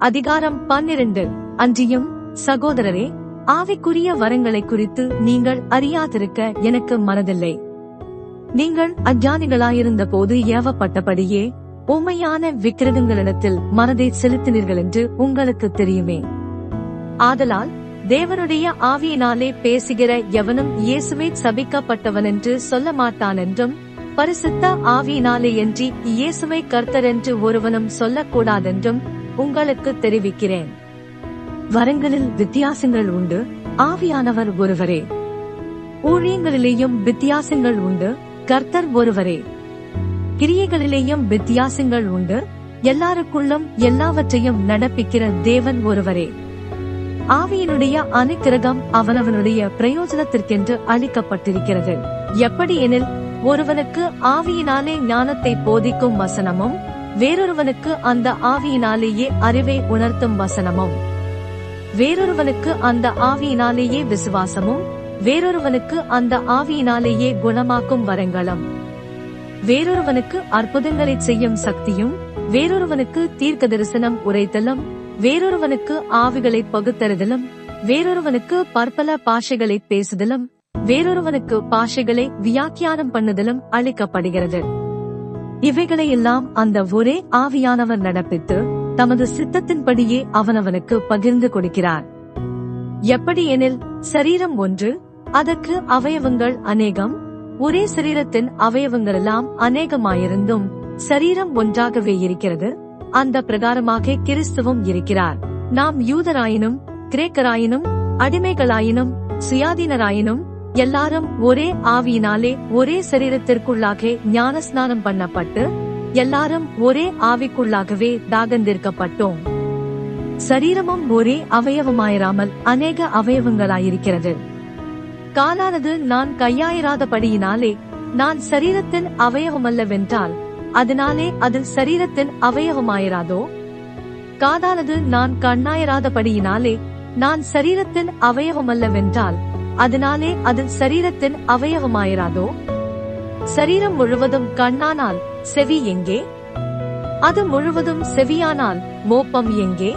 அதிகாரம் பன்னிரண்டு. அன்றியும் சகோதரரே ஆவிக்குரிய வரங்களை குறித்து நீங்கள் அறியாதிருக்க எனக்கு மனதில்லை. நீங்கள் அஞ்ஞானிகளாயிருந்த போது ஏவப்பட்டபடியே உண்மையான விக்கிரகங்களிடத்தில் மனதை செலுத்தினீர்கள் என்று உங்களுக்கு தெரியுமே. ஆதலால் தேவனுடைய ஆவியினாலே பேசுகிற எவனும் இயேசுவே சபிக்கப்பட்டவன் என்று சொல்ல மாட்டான் என்றும் பரிசுத்த ஆவியினாலே என்று இயேசுவை கர்த்தர் என்று ஒருவனும் சொல்லக்கூடாதென்றும் உங்களுக்கு தெரிவிக்கிறேன். வரங்களில் வித்தியாசங்கள் உண்டு. ஆவியானவர் ஒருவரே. ஊழியங்களிலேயும் வித்தியாசங்கள் உண்டு. கர்த்தர் ஒருவரே. கிரியைகளிலேயும் வித்தியாசங்கள் உண்டு. எல்லாருக்குள்ளும் எல்லாவற்றையும் நடப்பிக்கிற தேவன் ஒருவரே. ஆவியினுடைய அனுக்கிரகம் அவனவனுடைய பிரயோஜனத்திற்கென்று அளிக்கப்பட்டிருக்கிறது. எப்படி எனில் ஒருவனுக்கு ஆவியினாலே ஞானத்தை போதிக்கும் வசனமும் வேறொருவனுக்கு அந்த ஆவியினாலேயே அறிவை உணர்த்தும் வசனமும். வேறொருவனுக்கு அந்த ஆவியினாலேயே விசுவாசமும் வேறொருவனுக்கு அந்த ஆவியினாலேயே குணமாக்கும் வரங்களும். வேறொருவனுக்கு அற்புதங்களை செய்யும் சக்தியும் வேறொருவனுக்கு தீர்க்க தரிசனம் உரைத்தலும் வேறொருவனுக்கு ஆவிகளை பகுத்தறிதலும் வேறொருவனுக்கு பற்பல பாஷைகளை பேசுதலும் வேறொருவனுக்கு பாஷைகளை வியாக்கியானம் பண்ணுதலும் அளிக்கப்படுகிறது. இவைகளையெல்லாம் அந்த ஒரே ஆவியானவர் நடப்பித்து தமது சித்தத்தின்படியே அவனவனுக்கு பகிர்ந்து கொடுக்கிறார். எப்படி எனில் சரீரம் ஒன்று அதற்கு அவயவங்கள் அநேகம் ஒரே சரீரத்தின் அவயவங்களெல்லாம் அநேகமாயிருந்தும் சரீரம் ஒன்றாகவே இருக்கிறது. அந்த பிரகாரமாக கிறிஸ்துவும் இருக்கிறார். நாம் யூதராயினும் கிரேக்கராயினும் அடிமைகளாயினும் சுயாதீனராயினும் எல்லாரும் ஒரே ஆவியினாலே ஒரே சரீரத்திற்குள்ளாக ஞானஸ்நானம் பண்ணப்பட்டு எல்லாரும் ஒரே ஆவிக்குள்ளாகவே தாகந்திருக்கப்பட்டோம். சரீரமும் ஒரே அவயவமாயிராமல் அநேக அவயவங்களாயிருக்கிறது. காலானது நான் கையாயிராதபடியினாலே நான் சரீரத்தின் அவயவமல்லவென்றால் அதனாலே அது சரீரத்தின் அவயவமாயிராதோ? காதானது நான் கண்ணாயிராதபடியினாலே நான் சரீரத்தின் அவயவமல்லவென்றால் அதனாலே அது சரீரத்தின் அவயவமாயிராதோ? சரீரம் முழுவதும் கண்ணானால் செவி எங்கே? அது முழுவதும் செவியானால் மோப்பம் எங்கே?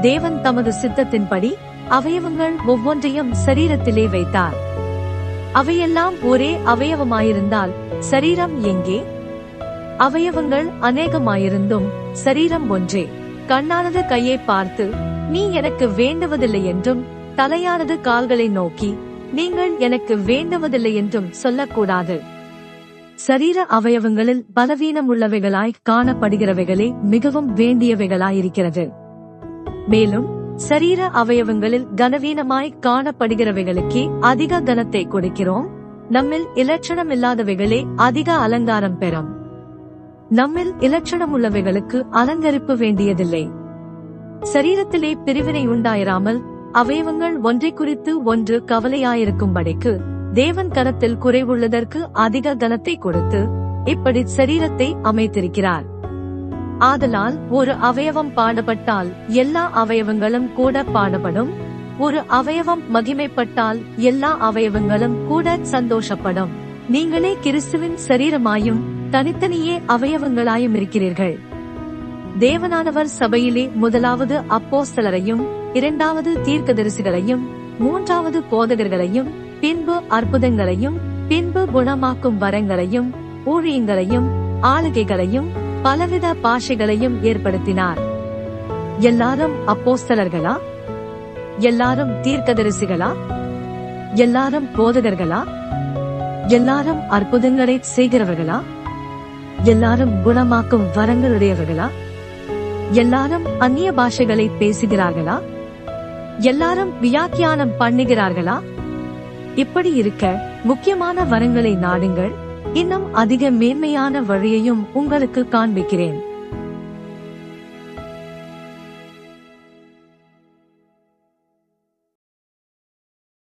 தேவன் தமது சித்தத்தின்படி அவயவங்கள் ஒவ்வொன்றையும் சரீரத்திலே வைத்தார். அவையெல்லாம் ஒரே அவயவமாயிருந்தால் சரீரம் எங்கே? அவயவங்கள் அநேகமாயிருந்தும் சரீரம் ஒன்றே. கண்ணானது கையை பார்த்து நீ எனக்கு வேண்டுவதில்லை என்றும் தலையானது கால்களை நோக்கி நீங்கள் எனக்கு வேண்டுவதில்லை என்றும் சொல்லக்கூடாது. சரீர அவயவங்களில் பலவீனம் உள்ளவைகளாய் காணப்படுகிறவைகளே மிகவும் வேண்டியவைகளாயிருக்கிறது. மேலும் சரீர அவயவங்களில் கனவீனமாய் காணப்படுகிறவைகளுக்கே அதிக கனத்தை கொடுக்கிறோம். நம்மில் இலட்சணம் இல்லாதவைகளே அதிக அலங்காரம் பெறும். நம்மில் இலட்சணம் உள்ளவைகளுக்கு அலங்கரிப்பு வேண்டியதில்லை. சரீரத்திலே பிரிவினை உண்டாயிராமல் அவயவங்கள் ஒன்றை குறித்து ஒன்று கவலையாயிருக்கும்படிக்கு தேவன் கரத்தில் குறைவுள்ளதற்கு அதிக கனத்தை கொடுத்து இப்படி சரீரத்தை அமைத்திருக்கிறார். ஆதலால் ஒரு அவயவம் பாடப்பட்டால் எல்லா அவயவங்களும் கூட பாடப்படும். ஒரு அவயவம் மகிமைப்பட்டால் எல்லா அவயவங்களும் கூட சந்தோஷப்படும். நீங்களே கிறிஸ்துவின் சரீரமாயும் தனித்தனியே அவயவங்களாயும் இருக்கிறீர்கள் தேவனானவர் சபையிலே முதலாவது அப்போ சிலரையும் இரண்டாவது தீர்க்கதரிசிகளையும் மூன்றாவது போதகர்களையும் பின்பு அற்புதங்களையும் பின்பு குணமாக்கும் வரங்களையும் ஊழியங்களையும் ஆளுகைகளையும் பலவித பாஷைகளையும் ஏற்படுத்தினார். எல்லாரும் அப்போஸ்தலர்களா? எல்லாரும் தீர்க்கதரிசிகளா? எல்லாரும் போதகர்களா? எல்லாரும் அற்புதங்களை செய்கிறவர்களா? எல்லாரும் குணமாக்கும் வரங்களுடையவர்களா? எல்லாரும் அந்நிய பாஷைகளை பேசுகிறார்களா? எல்லாரும் வியாக்கியானம் பண்ணுகிறார்களா? இப்படி இருக்க முக்கியமான வரங்களை நாடுங்கள். இன்னும் அதிக மேன்மையான வழியையும் உங்களுக்கு காண்பிக்கிறேன்.